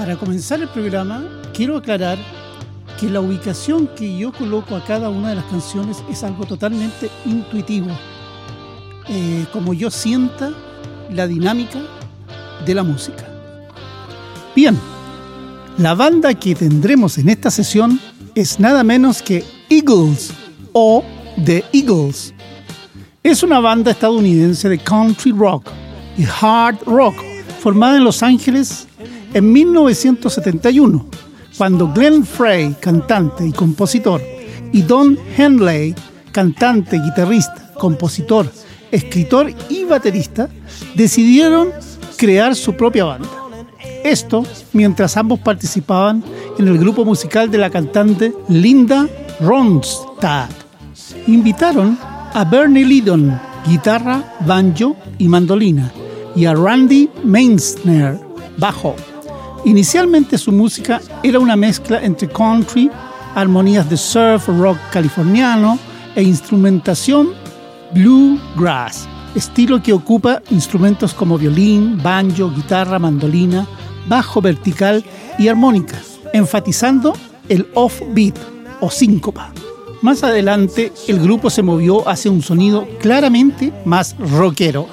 Para comenzar el programa, quiero aclarar que la ubicación que yo coloco a cada una de las canciones es algo totalmente intuitivo. Eh, como yo sienta la dinámica de la música. Bien, la banda que tendremos en esta sesión es nada menos que Eagles o The Eagles. Es una banda estadounidense de country rock y hard rock formada en Los Ángeles en 1971, cuando Glenn Frey, cantante y compositor, y Don Henley, cantante, guitarrista, compositor, escritor y baterista, decidieron crear su propia banda. Esto mientras ambos participaban en el grupo musical de la cantante Linda Ronstadt. Invitaron a Bernie Lydon, guitarra, banjo y mandolina, y a Randy Mainsner, bajo. Inicialmente su música era una mezcla entre country, armonías de surf rock californiano e instrumentación bluegrass, estilo que ocupa instrumentos como violín, banjo, guitarra, mandolina, bajo vertical y armónica, enfatizando el off-beat o síncopa. Más adelante, el grupo se movió hacia un sonido claramente más rockero.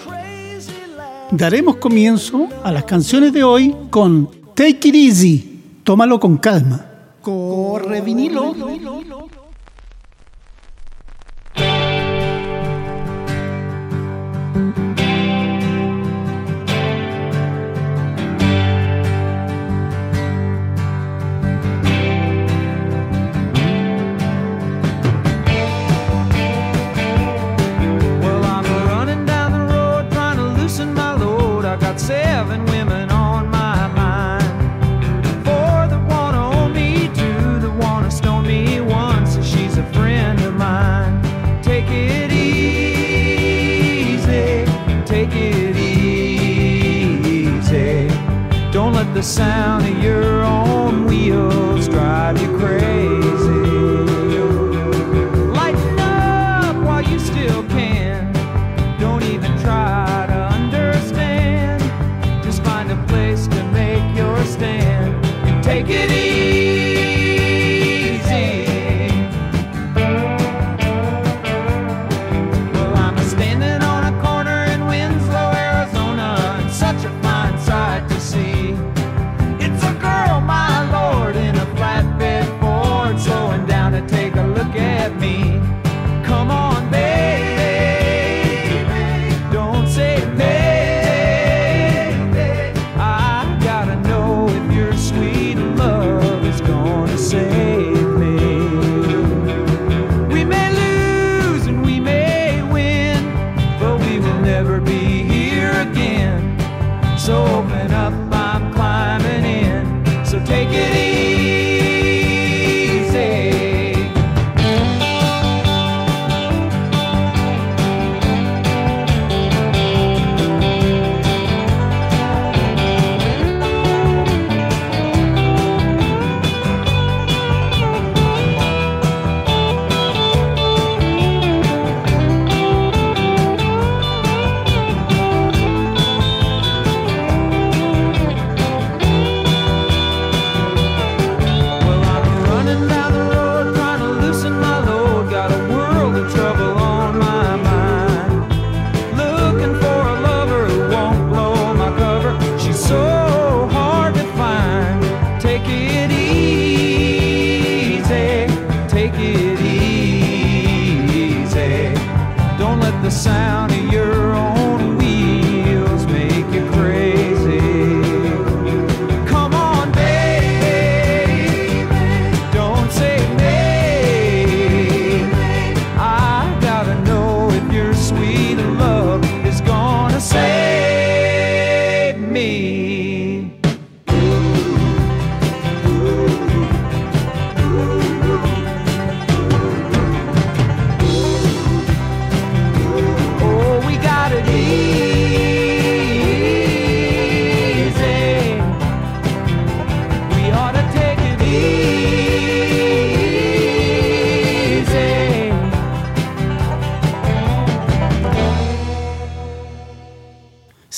Daremos comienzo a las canciones de hoy con Take It Easy, tómalo con calma. Corre vinilo. The sound of your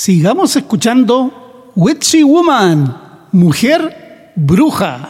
Sigamos escuchando Witchy Woman, Mujer Bruja.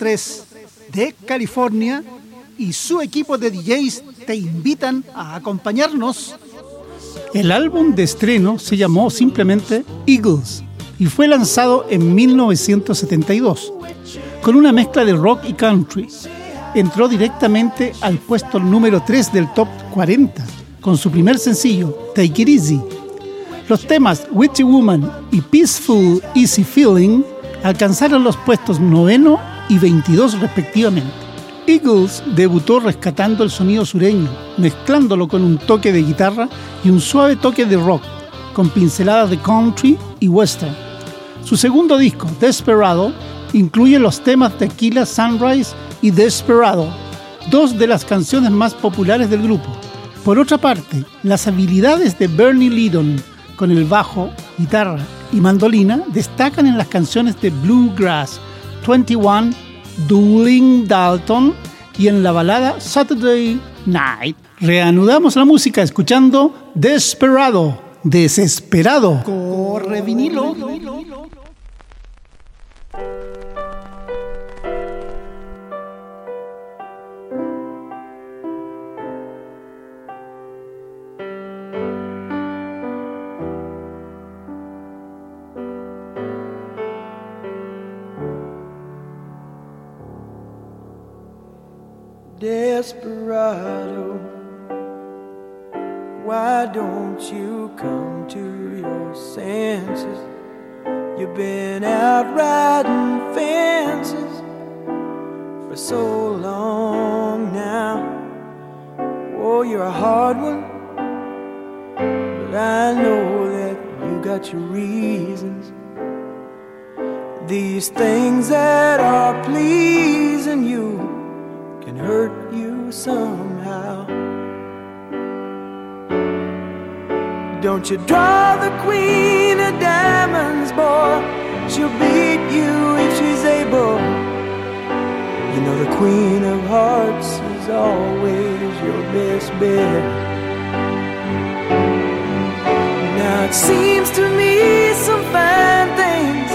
de California y su equipo de DJs te invitan a acompañarnos. El álbum de estreno se llamó simplemente Eagles y fue lanzado en 1972 con una mezcla de rock y country. Entró directamente al puesto número 3 del top 40 con su primer sencillo, Take It Easy. Los temas Witchy Woman y Peaceful Easy Feeling alcanzaron los puestos noveno y 22 respectivamente. Eagles debutó rescatando el sonido sureño, mezclándolo con un toque de guitarra y un suave toque de rock, con pinceladas de country y western. Su segundo disco, Desperado, incluye los temas Tequila Sunrise y Desperado, dos de las canciones más populares del grupo. Por otra parte, las habilidades de Bernie Lydon con el bajo, guitarra y mandolina destacan en las canciones de Bluegrass 21, Dueling Dalton y en la balada Saturday Night. Reanudamos la música escuchando Desperado, Desesperado. Corre vinilo. Desperado, why don't you come to your senses? You've been out riding fences for so long now. Oh, you're a hard one, but I know that you got your reasons. These things that are pleasing you can hurt you somehow. Don't you draw the queen of diamonds, boy? She'll beat you if she's able. You know the queen of hearts is always your best bet. Now it seems to me some fine things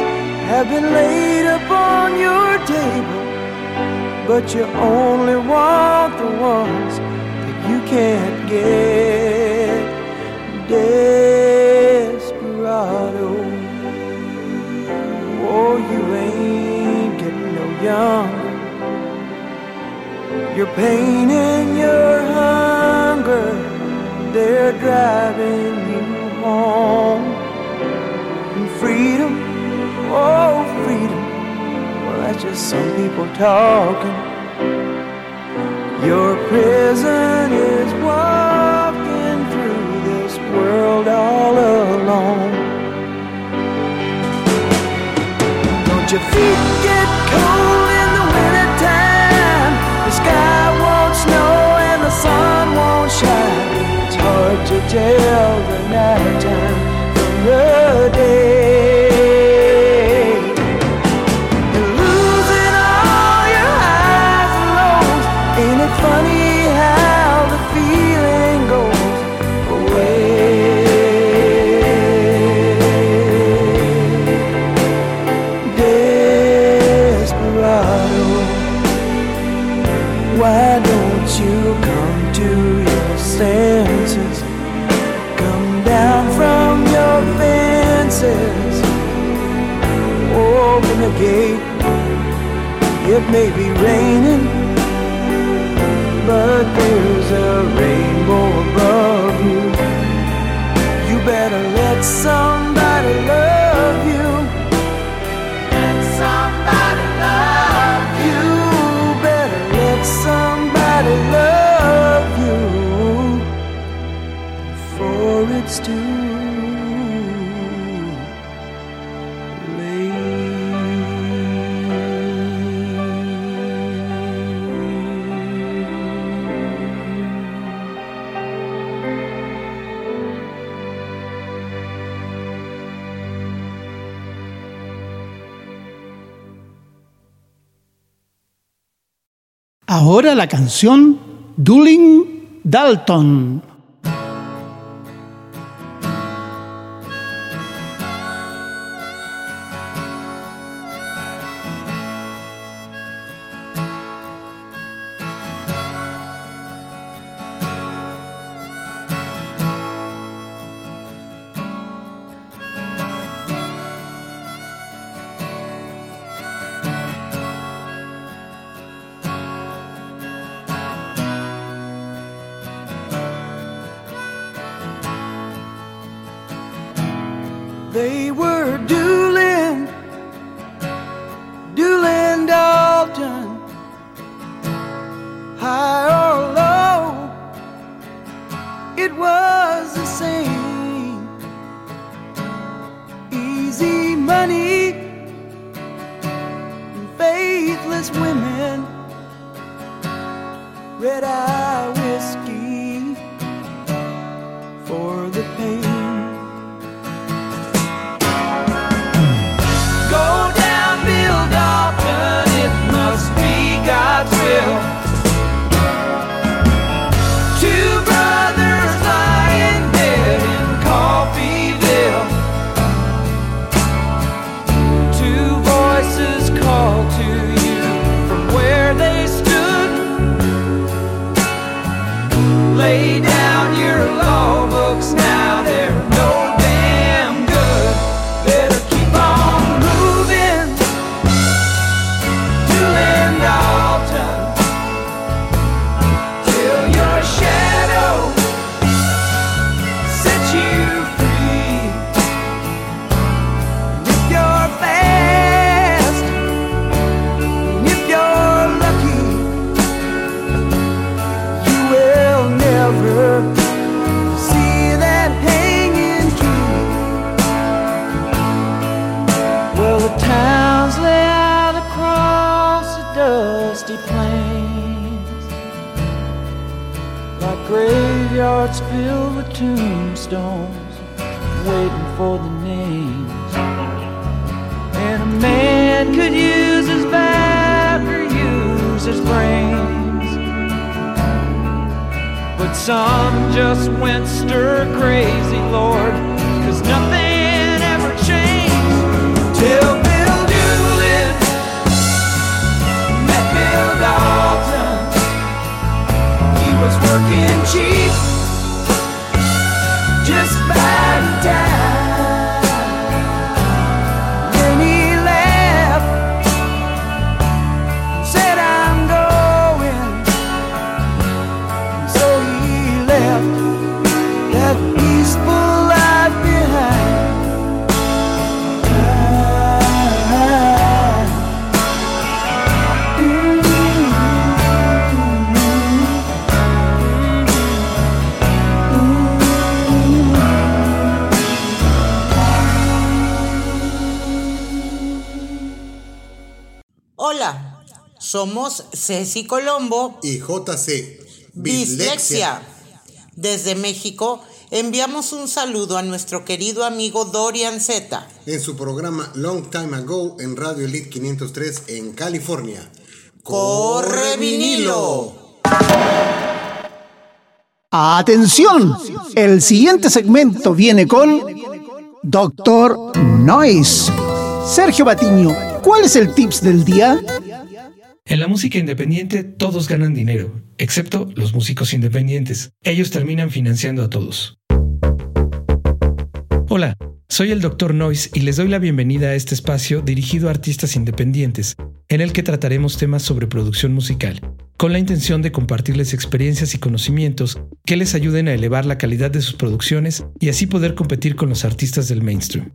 have been laid upon your table but you only want the ones that you can't get. Desperado, oh, you ain't getting no younger. Your pain and your hunger, they're driving you home. And freedom, some people talking. Your prison is walking through this world all alone. Don't your feet get cold in the wintertime? The sky won't snow and the sun won't shine. It's hard to tell the nighttime from the day. Ahora la canción Dueling Dalton. Dusty plains like graveyards filled with tombstones, waiting for the names. And a man could use his back or use his brains. But some just went stir crazy, Lord, cause nothing ever changed till cheap, somos Ceci Colombo, y JC Bislexia. Desde México enviamos un saludo a nuestro querido amigo Dorian Z. en su programa Long Time Ago en Radio Elite 503 en California. ¡Corre vinilo! Atención, el siguiente segmento viene con Doctor Noise. Sergio Batiño, ¿cuál es el tips del día? En la música independiente todos ganan dinero, excepto los músicos independientes. Ellos terminan financiando a todos. Hola, soy el Dr. Noise y les doy la bienvenida a este espacio dirigido a artistas independientes, en el que trataremos temas sobre producción musical, con la intención de compartirles experiencias y conocimientos que les ayuden a elevar la calidad de sus producciones y así poder competir con los artistas del mainstream.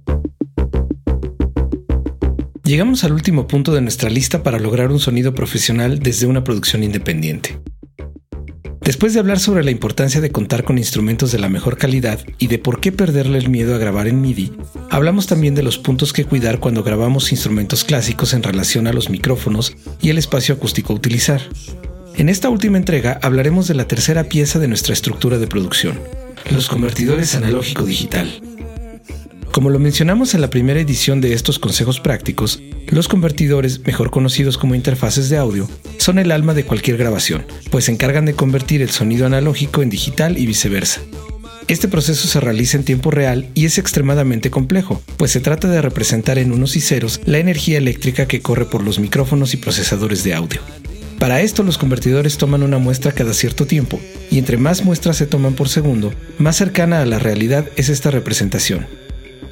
Llegamos al último punto de nuestra lista para lograr un sonido profesional desde una producción independiente. Después de hablar sobre la importancia de contar con instrumentos de la mejor calidad y de por qué perderle el miedo a grabar en MIDI, hablamos también de los puntos que cuidar cuando grabamos instrumentos clásicos en relación a los micrófonos y el espacio acústico a utilizar. En esta última entrega hablaremos de la tercera pieza de nuestra estructura de producción, los convertidores analógico-digital. Como lo mencionamos en la primera edición de estos consejos prácticos, los convertidores, mejor conocidos como interfaces de audio, son el alma de cualquier grabación, pues se encargan de convertir el sonido analógico en digital y viceversa. Este proceso se realiza en tiempo real y es extremadamente complejo, pues se trata de representar en unos y ceros la energía eléctrica que corre por los micrófonos y procesadores de audio. Para esto los convertidores toman una muestra cada cierto tiempo, y entre más muestras se toman por segundo, más cercana a la realidad es esta representación.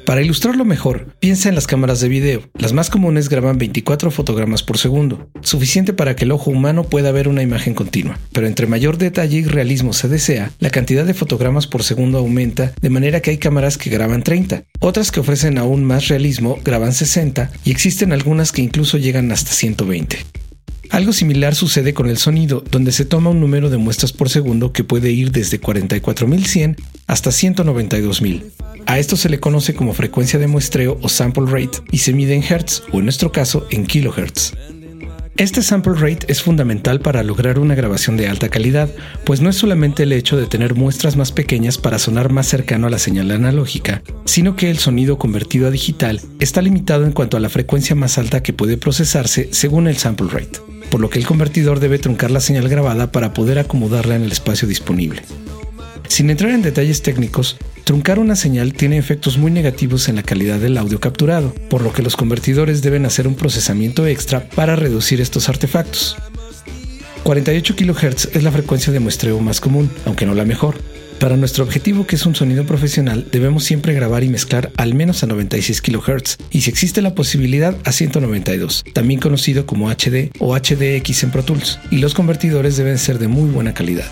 Para ilustrarlo mejor, piensa en las cámaras de video. Las más comunes graban 24 fotogramas por segundo, suficiente para que el ojo humano pueda ver una imagen continua. Pero entre mayor detalle y realismo se desea, la cantidad de fotogramas por segundo aumenta, de manera que hay cámaras que graban 30, otras que ofrecen aún más realismo graban 60 y existen algunas que incluso llegan hasta 120. Algo similar sucede con el sonido, donde se toma un número de muestras por segundo que puede ir desde 44.100 hasta 192.000. A esto se le conoce como frecuencia de muestreo o sample rate y se mide en hertz o en nuestro caso en kilohertz. Este sample rate es fundamental para lograr una grabación de alta calidad, pues no es solamente el hecho de tener muestras más pequeñas para sonar más cercano a la señal analógica, sino que el sonido convertido a digital está limitado en cuanto a la frecuencia más alta que puede procesarse según el sample rate, por lo que el convertidor debe truncar la señal grabada para poder acomodarla en el espacio disponible. Sin entrar en detalles técnicos, truncar una señal tiene efectos muy negativos en la calidad del audio capturado, por lo que los convertidores deben hacer un procesamiento extra para reducir estos artefactos. 48 kHz es la frecuencia de muestreo más común, aunque no la mejor. Para nuestro objetivo que es un sonido profesional, debemos siempre grabar y mezclar al menos a 96 kHz y si existe la posibilidad a 192, también conocido como HD o HDX en Pro Tools, y los convertidores deben ser de muy buena calidad.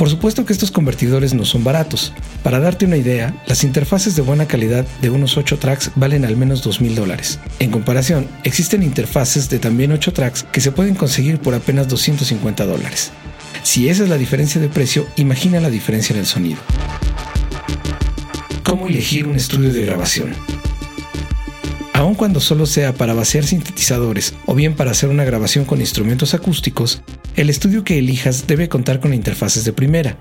Por supuesto que estos convertidores no son baratos. Para darte una idea, las interfaces de buena calidad de unos 8 tracks valen al menos 2.000 dólares. En comparación, existen interfaces de también 8 tracks que se pueden conseguir por apenas 250 dólares. Si esa es la diferencia de precio, imagina la diferencia en el sonido. ¿Cómo elegir un estudio de grabación? Aun cuando solo sea para vaciar sintetizadores o bien para hacer una grabación con instrumentos acústicos, el estudio que elijas debe contar con interfaces de primera.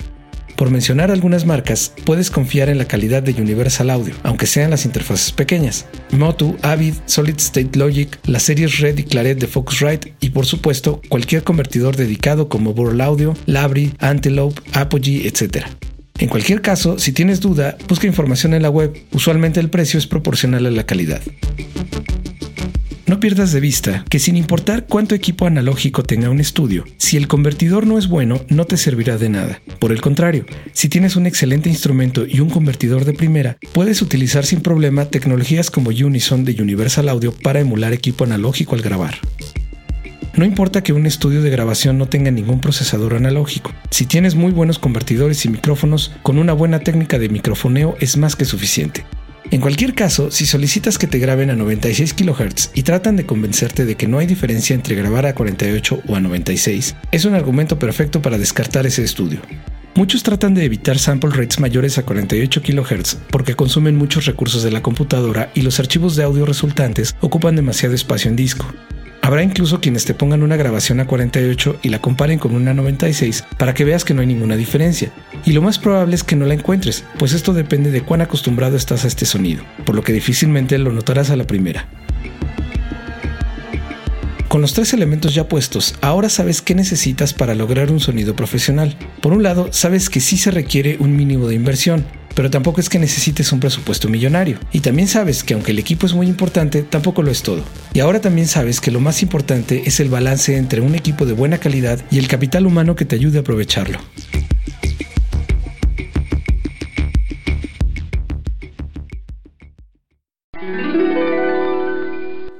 Por mencionar algunas marcas, puedes confiar en la calidad de Universal Audio, aunque sean las interfaces pequeñas. Motu, Avid, Solid State Logic, las series Red y Claret de Focusrite y por supuesto cualquier convertidor dedicado como Burl Audio, Labri, Antelope, Apogee, etc. En cualquier caso, si tienes duda, busca información en la web. Usualmente el precio es proporcional a la calidad. No pierdas de vista que sin importar cuánto equipo analógico tenga un estudio, si el convertidor no es bueno, no te servirá de nada. Por el contrario, si tienes un excelente instrumento y un convertidor de primera, puedes utilizar sin problema tecnologías como Unison de Universal Audio para emular equipo analógico al grabar. No importa que un estudio de grabación no tenga ningún procesador analógico. Si tienes muy buenos convertidores y micrófonos, con una buena técnica de microfoneo es más que suficiente. En cualquier caso, si solicitas que te graben a 96 kHz y tratan de convencerte de que no hay diferencia entre grabar a 48 o a 96, es un argumento perfecto para descartar ese estudio. Muchos tratan de evitar sample rates mayores a 48 kHz porque consumen muchos recursos de la computadora y los archivos de audio resultantes ocupan demasiado espacio en disco. Habrá incluso quienes te pongan una grabación a 48 y la comparen con una 96 para que veas que no hay ninguna diferencia. Y lo más probable es que no la encuentres, pues esto depende de cuán acostumbrado estás a este sonido, por lo que difícilmente lo notarás a la primera. Con los tres elementos ya puestos, ahora sabes qué necesitas para lograr un sonido profesional. Por un lado, sabes que sí se requiere un mínimo de inversión, pero tampoco es que necesites un presupuesto millonario. Y también sabes que aunque el equipo es muy importante, tampoco lo es todo. Y ahora también sabes que lo más importante es el balance entre un equipo de buena calidad y el capital humano que te ayude a aprovecharlo.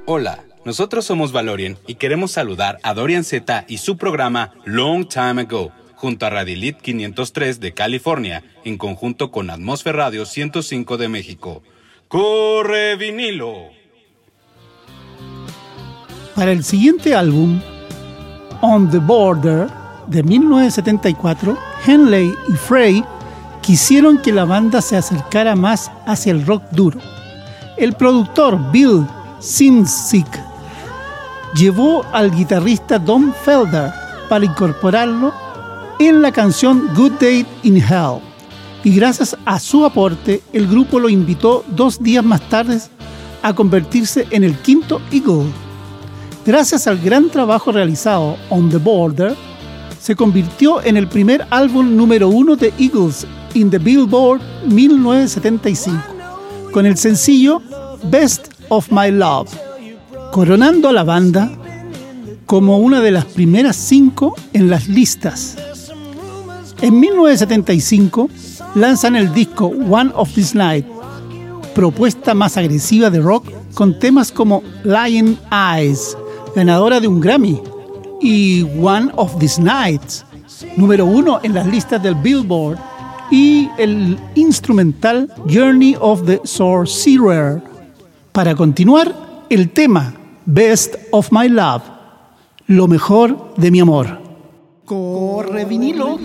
Hola, nosotros somos Valorian y queremos saludar a Dorian Z y su programa Long Time Ago junto a Radilit 503 de California, en conjunto con Atmósfera Radio 105 de México. ¡Corre vinilo! Para el siguiente álbum, On the Border, de 1974, Henley y Frey quisieron que la banda se acercara más hacia el rock duro. El productor Bill Simzik llevó al guitarrista Don Felder para incorporarlo en la canción Good Day in Hell. Y gracias a su aporte, el grupo lo invitó dos días más tarde a convertirse en el quinto Eagle. Gracias al gran trabajo realizado On the Border, se convirtió en el primer álbum número uno de Eagles in the Billboard 1975, con el sencillo Best of My Love, coronando a la banda como una de las primeras cinco en las listas. En 1975 lanzan el disco One of This Night, propuesta más agresiva de rock con temas como Lion Eyes, ganadora de un Grammy, y One of These Nights, número uno en las listas del Billboard, y el instrumental Journey of the Sorcerer. Para continuar, el tema Best of My Love, lo mejor de mi amor. Corre vinilo.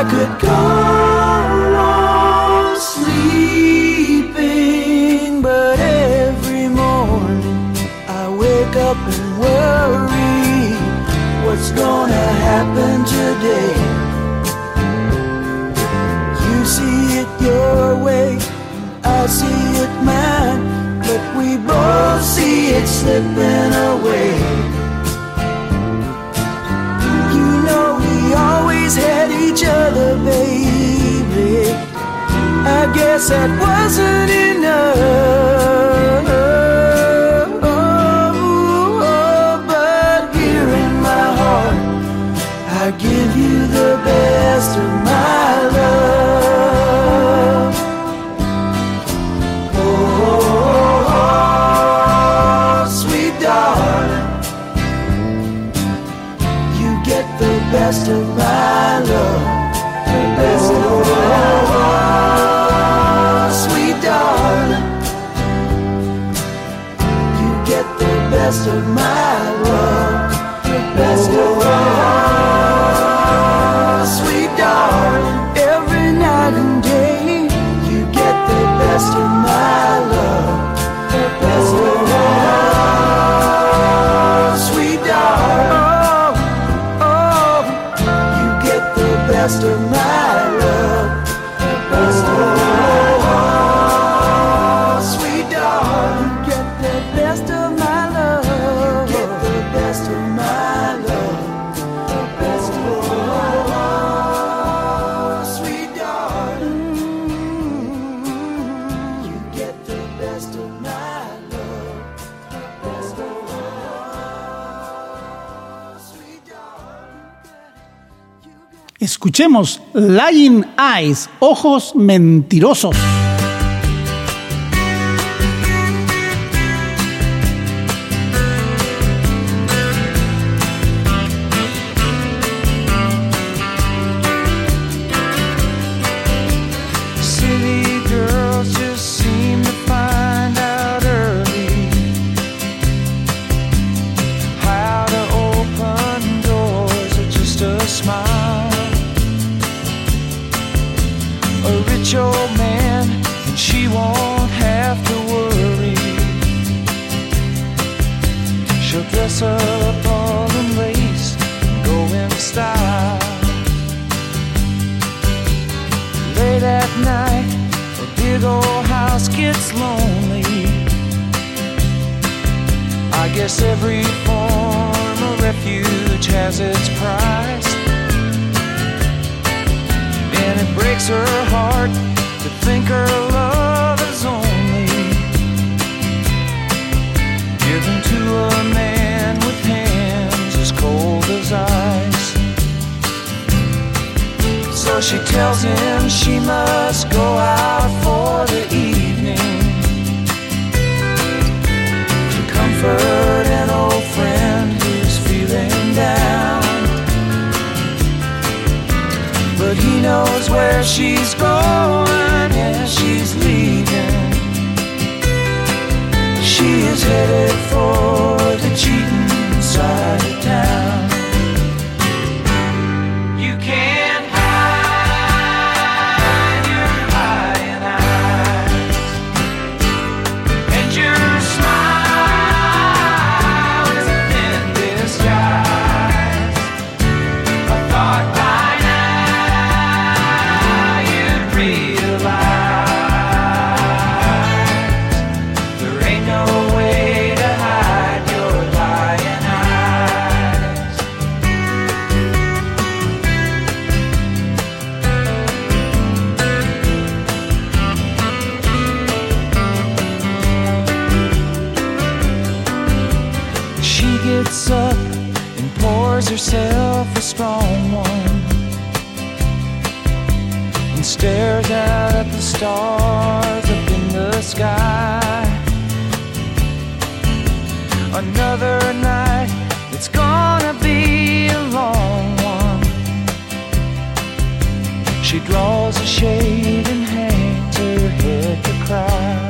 I could go on sleeping, but every morning I wake up and worry what's gonna happen today. You see it your way, I see it mine, but we both see it slipping away. guess that wasn't enough. rest of my Escuchemos Lying Eyes, Ojos Mentirosos. Gets up and pours herself a strong one and stares out at the stars up in the sky. Another night, it's gonna be a long one. She draws a shade and hangs her head to cry.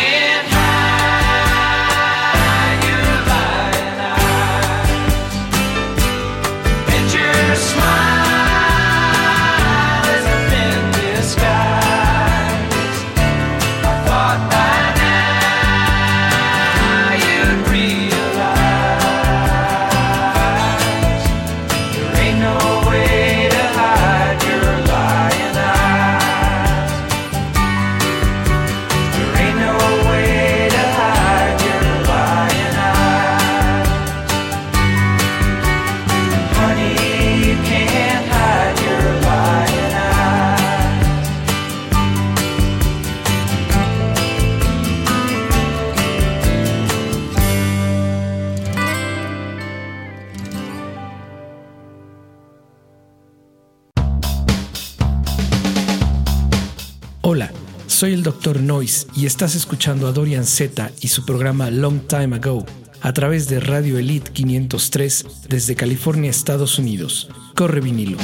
Dr. Noise y estás escuchando a Dorian Z y su programa Long Time Ago a través de Radio Elite 503 desde California, Estados Unidos. Corre vinilo.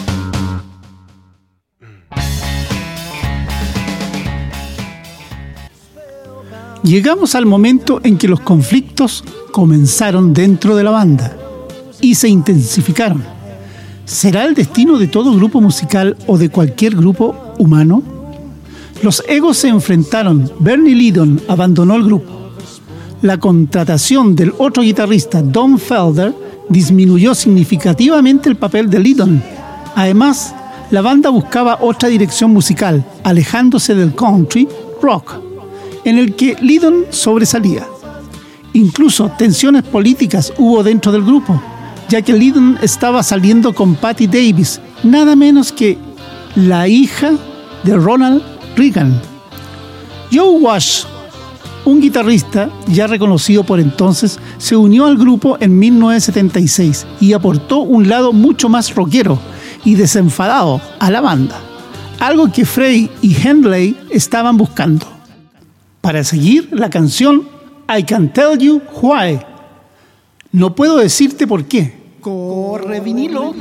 Llegamos al momento en que los conflictos comenzaron dentro de la banda y se intensificaron. ¿Será el destino de todo grupo musical o de cualquier grupo humano? Los egos se enfrentaron. Bernie Lydon abandonó el grupo. La contratación del otro guitarrista, Don Felder, disminuyó significativamente el papel de Lydon. Además, la banda buscaba otra dirección musical, alejándose del country rock, en el que Lydon sobresalía. Incluso tensiones políticas hubo dentro del grupo, ya que Lydon estaba saliendo con Patty Davis, nada menos que la hija de Ronald Joe Wash, un guitarrista ya reconocido por entonces, se unió al grupo en 1976 y aportó un lado mucho más rockero y desenfadado a la banda, algo que Frey y Henley estaban buscando. Para seguir la canción I Can Tell You Why. No puedo decirte por qué. Corre vinilo.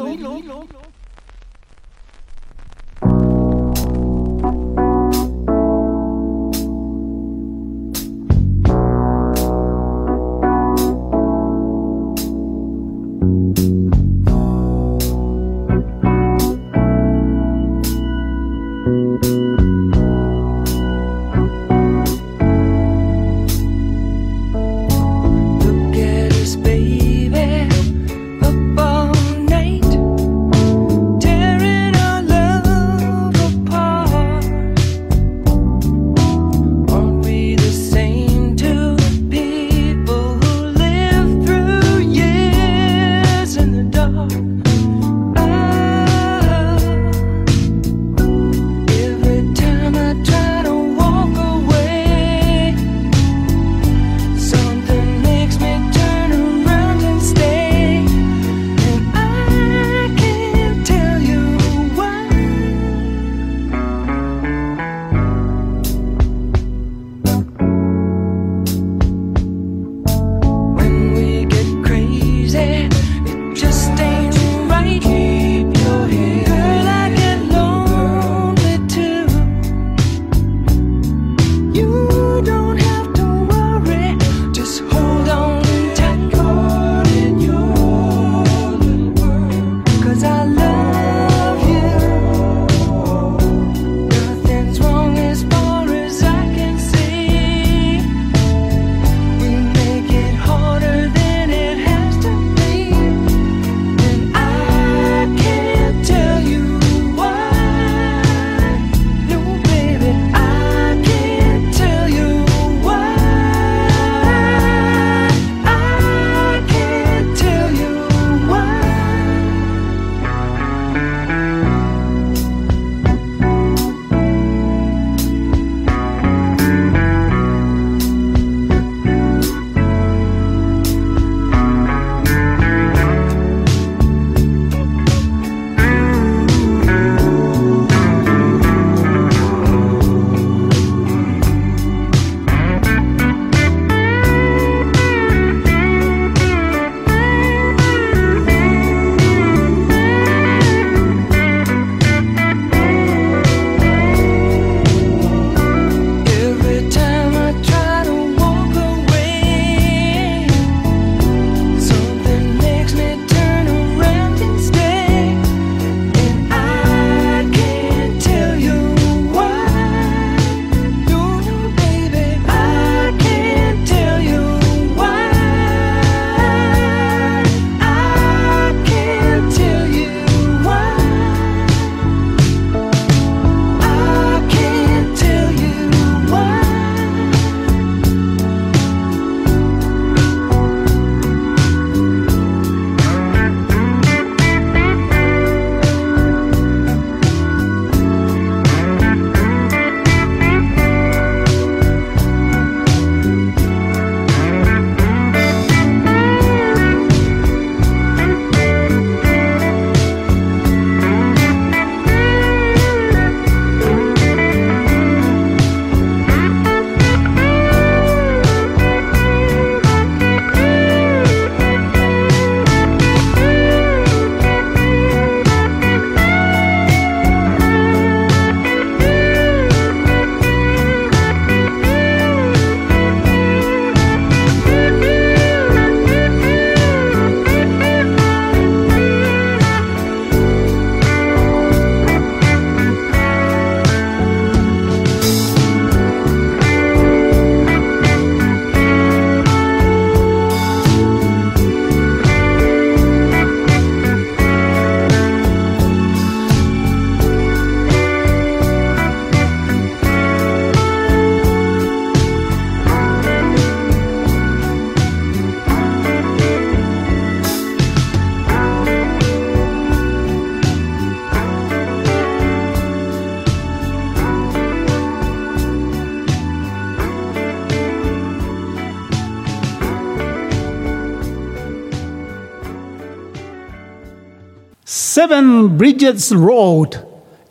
Seven Bridges Road,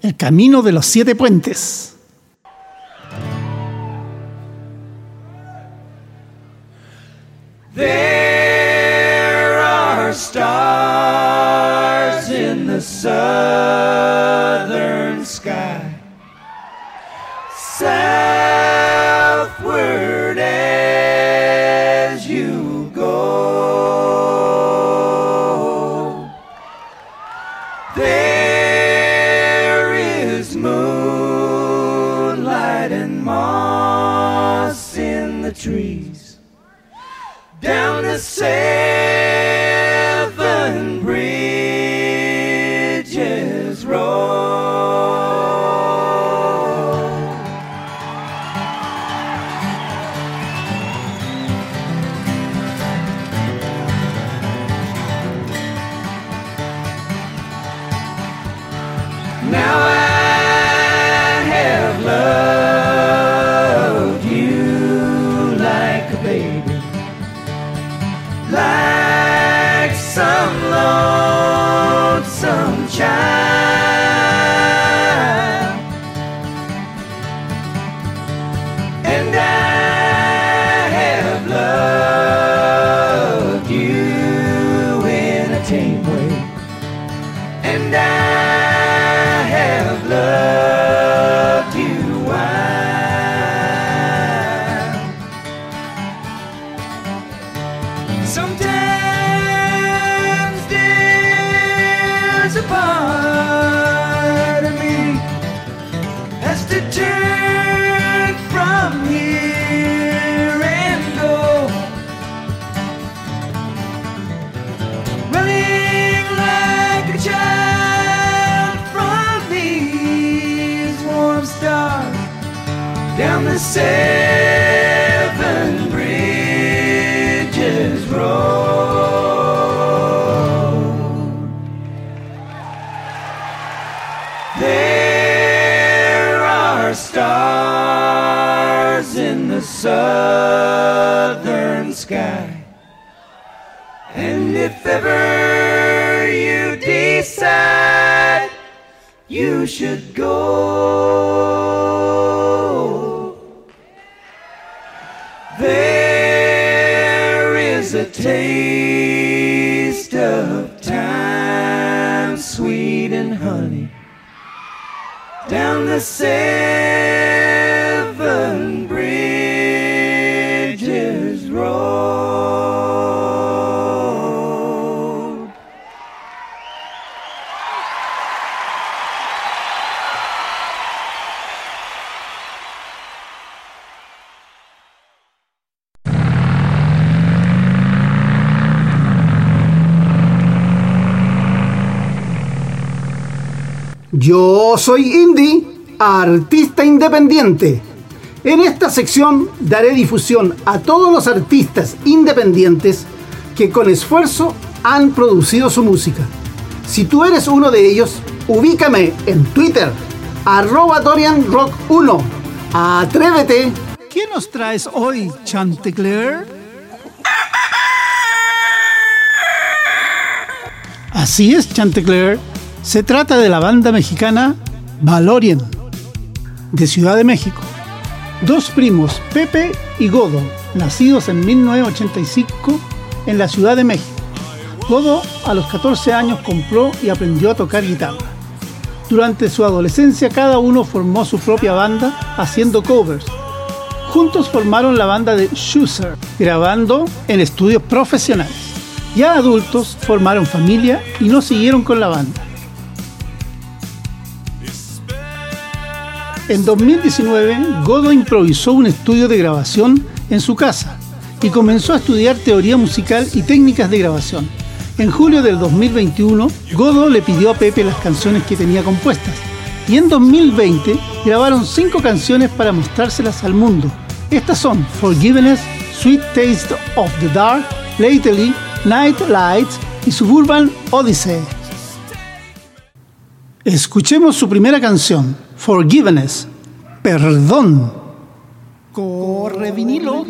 el camino de los siete puentes. Yo soy Indy, artista independiente. En esta sección daré difusión a todos los artistas independientes que con esfuerzo han producido su música. Si tú eres uno de ellos, ubícame en Twitter, arroba DorianRock1. Atrévete. ¿Qué nos traes hoy, Chantecler? Así es, Chantecler. Se trata de la banda mexicana Valorien, de Ciudad de México. Dos primos, Pepe y Godo, nacidos en 1985 en la Ciudad de México. Godo a los 14 años compró y aprendió a tocar guitarra. Durante su adolescencia cada uno formó su propia banda haciendo covers. Juntos formaron la banda de Schuster, grabando en estudios profesionales. Ya adultos formaron familia y no siguieron con la banda. En 2019, Godo improvisó un estudio de grabación en su casa y comenzó a estudiar teoría musical y técnicas de grabación. En julio del 2021, Godo le pidió a Pepe las canciones que tenía compuestas y en 2020 grabaron cinco canciones para mostrárselas al mundo. Estas son Forgiveness, Sweet Taste of the Dark, Lately, Night Lights y Suburban Odyssey. Escuchemos su primera canción, Forgiveness, Perdón. Corre vinilo.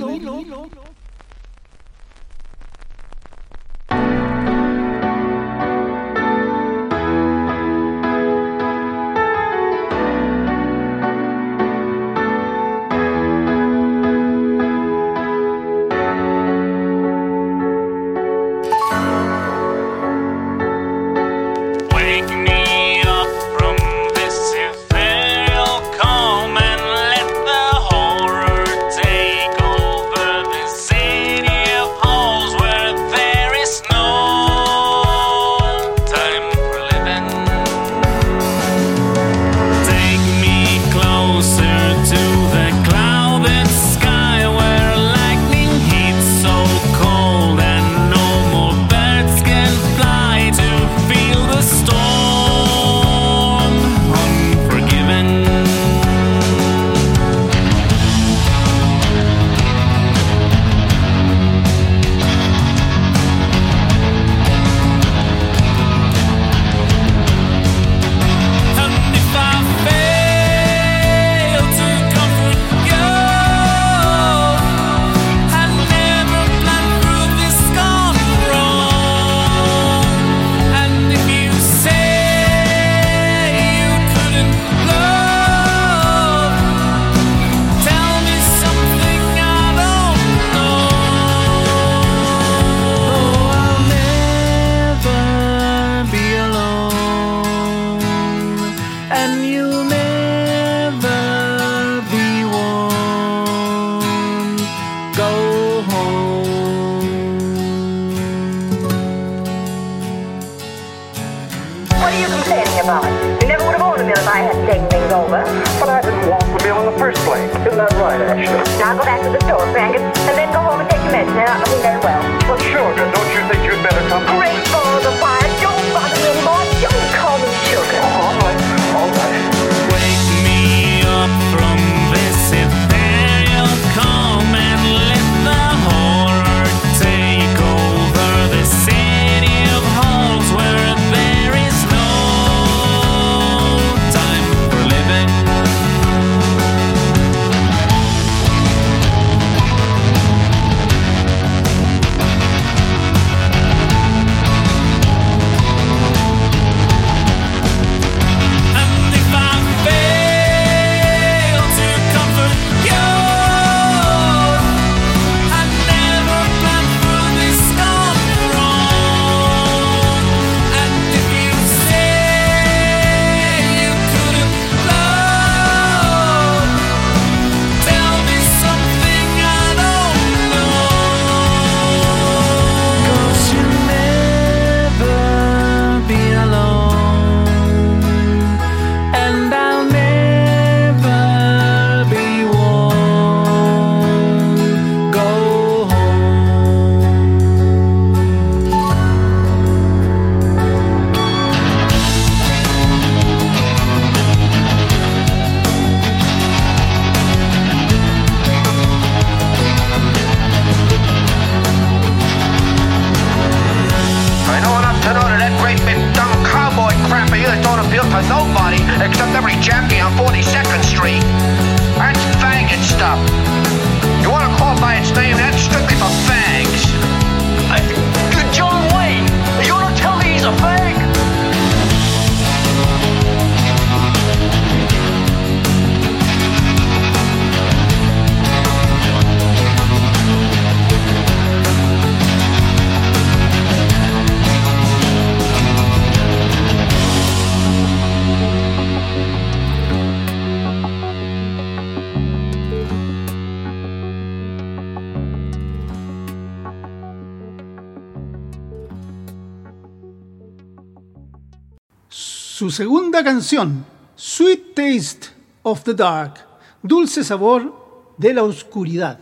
Segunda canción, Sweet Taste of the Dark, Dulce Sabor de la Oscuridad.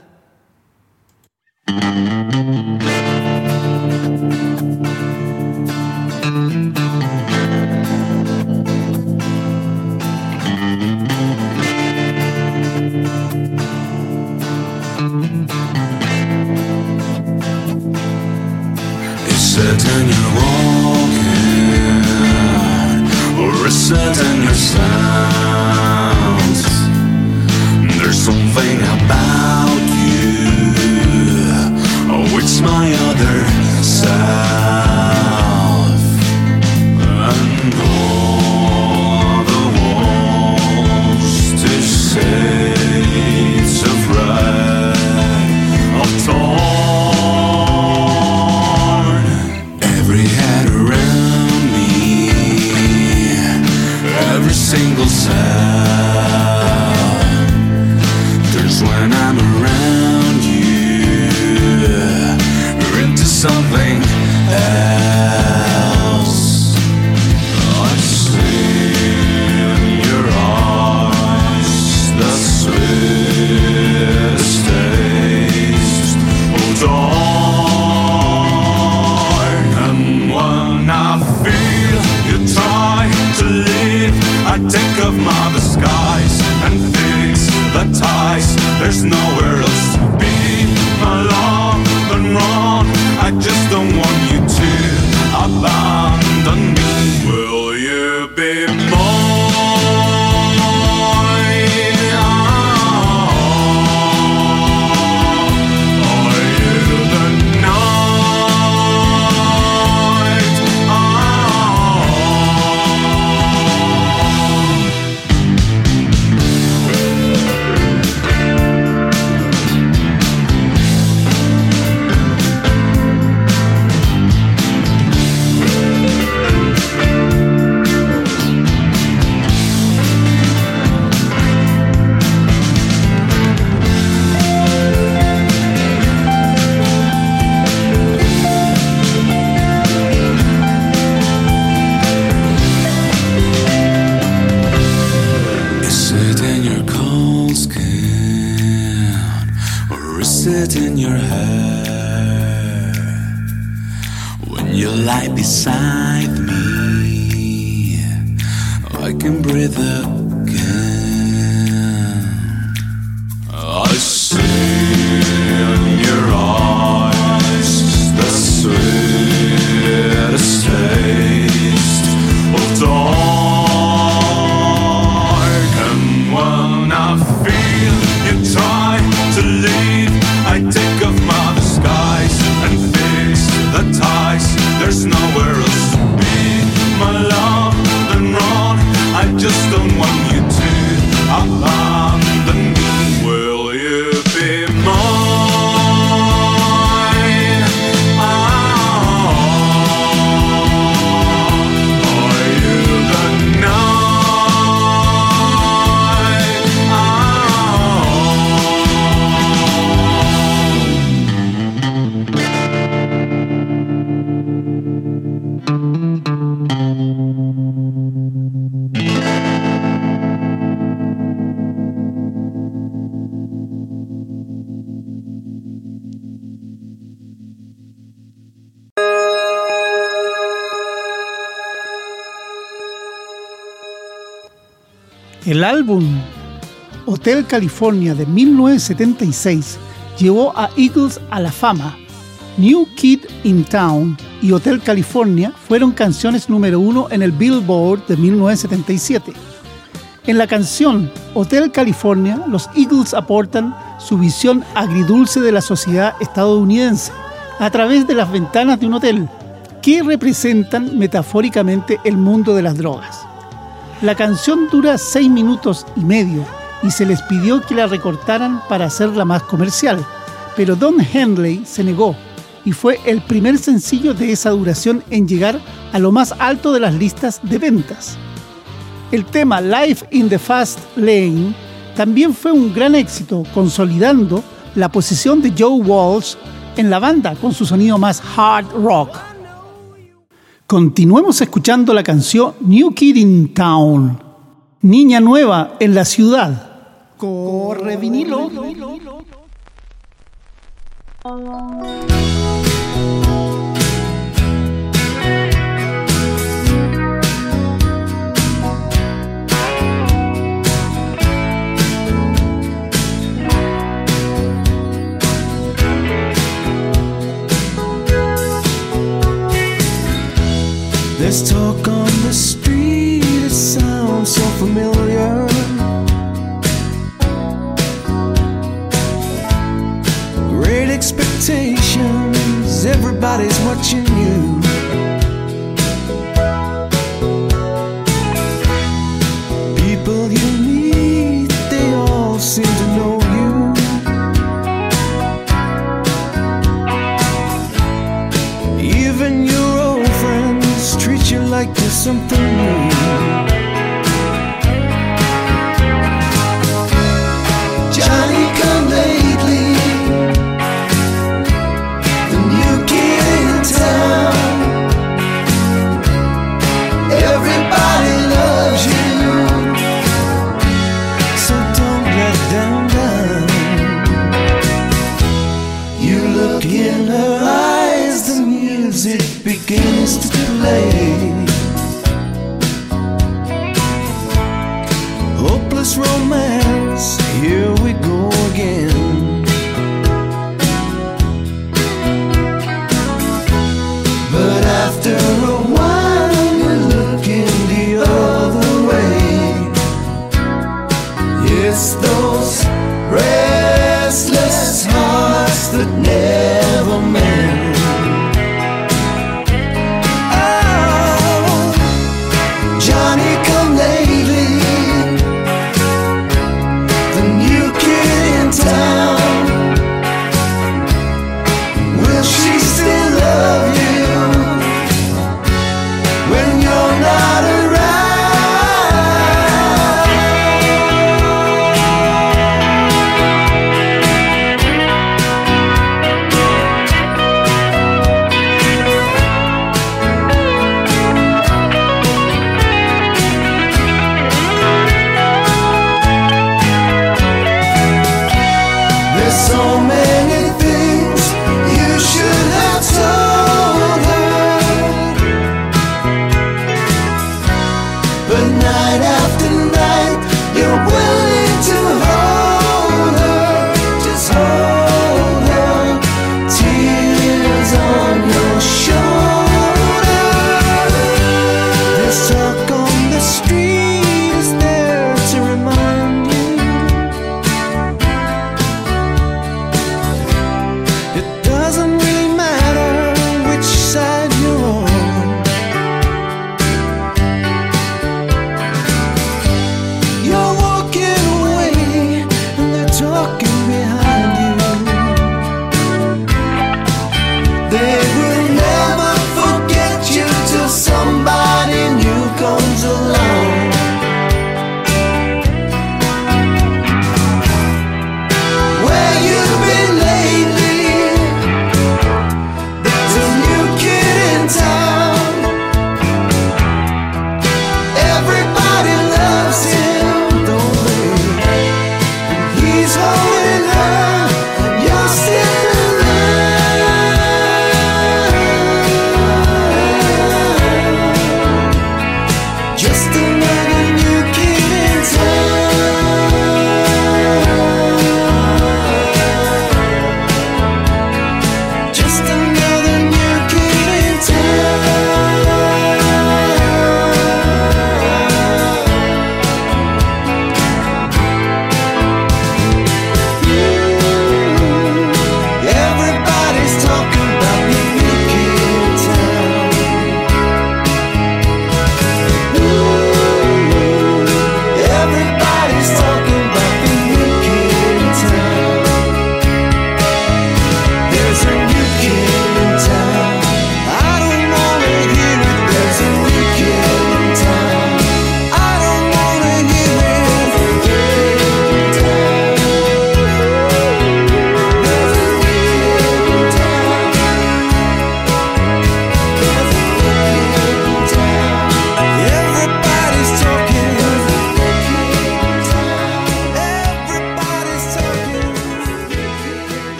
Your sounds? There's something about you, oh, it's my other self, There's nowhere it in your hair? When you lie beside me, I can breathe again. El álbum Hotel California de 1976 llevó a Eagles a la fama. New Kid in Town y Hotel California fueron canciones número uno en el Billboard de 1977. En la canción Hotel California, los Eagles aportan su visión agridulce de la sociedad estadounidense a través de las ventanas de un hotel, que representan metafóricamente el mundo de las drogas. La canción dura seis minutos y medio y se les pidió que la recortaran para hacerla más comercial, pero Don Henley se negó y fue el primer sencillo de esa duración en llegar a lo más alto de las listas de ventas. El tema Life in the Fast Lane también fue un gran éxito, consolidando la posición de Joe Walsh en la banda con su sonido más hard rock. Continuemos escuchando la canción New Kid in Town, Niña Nueva en la Ciudad. Corre vinilo. This talk on the street, it sounds so familiar. Great expectations, everybody's watching you. something new.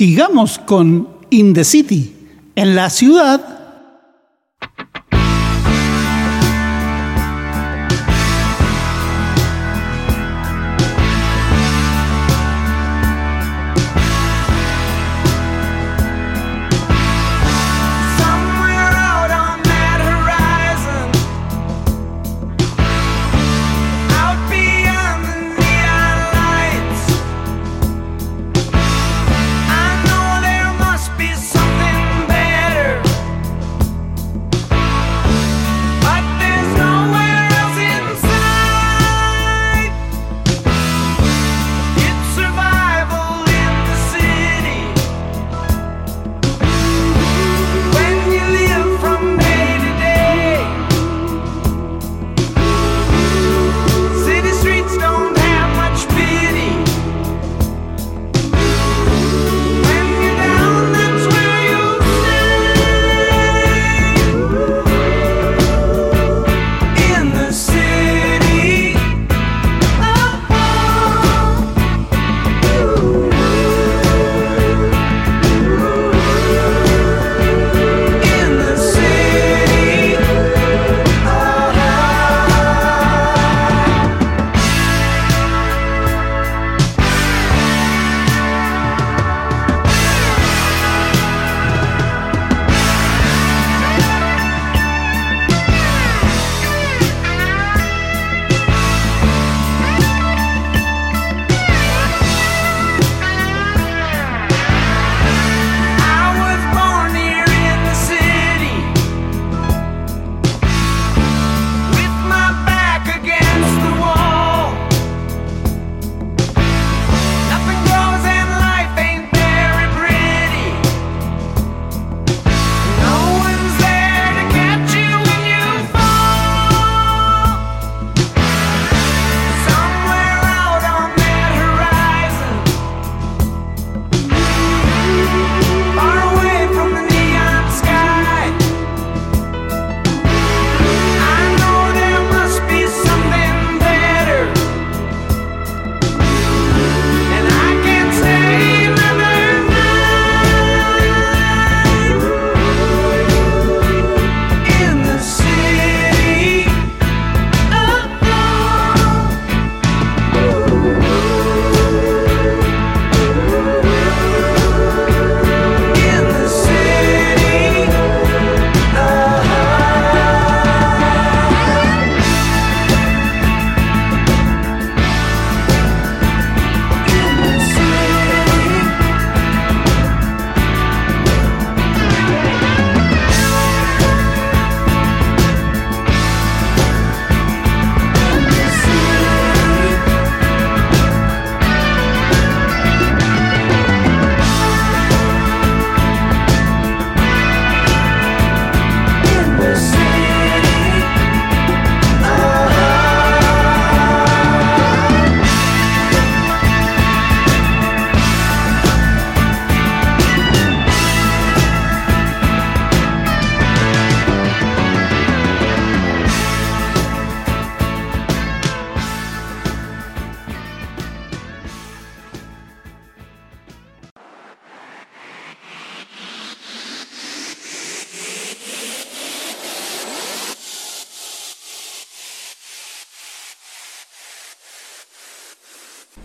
Sigamos con In the City, en la ciudad.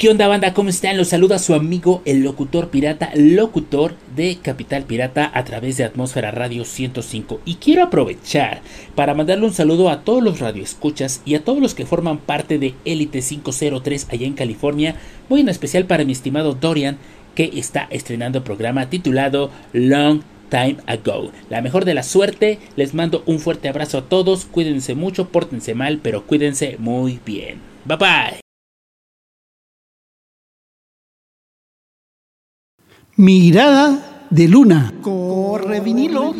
¿Qué onda banda? ¿Cómo están? Los saluda su amigo el locutor pirata, locutor de Capital Pirata a través de Atmósfera Radio 105 y quiero aprovechar para mandarle un saludo a todos los radioescuchas y a todos los que forman parte de Elite 503 allá en California, muy en especial para mi estimado Dorian que está estrenando programa titulado Long Time Ago. La mejor de la suerte, les mando un fuerte abrazo a todos, cuídense mucho, pórtense mal, pero cuídense muy bien. Bye bye. Mirada de luna. Corre vinilo.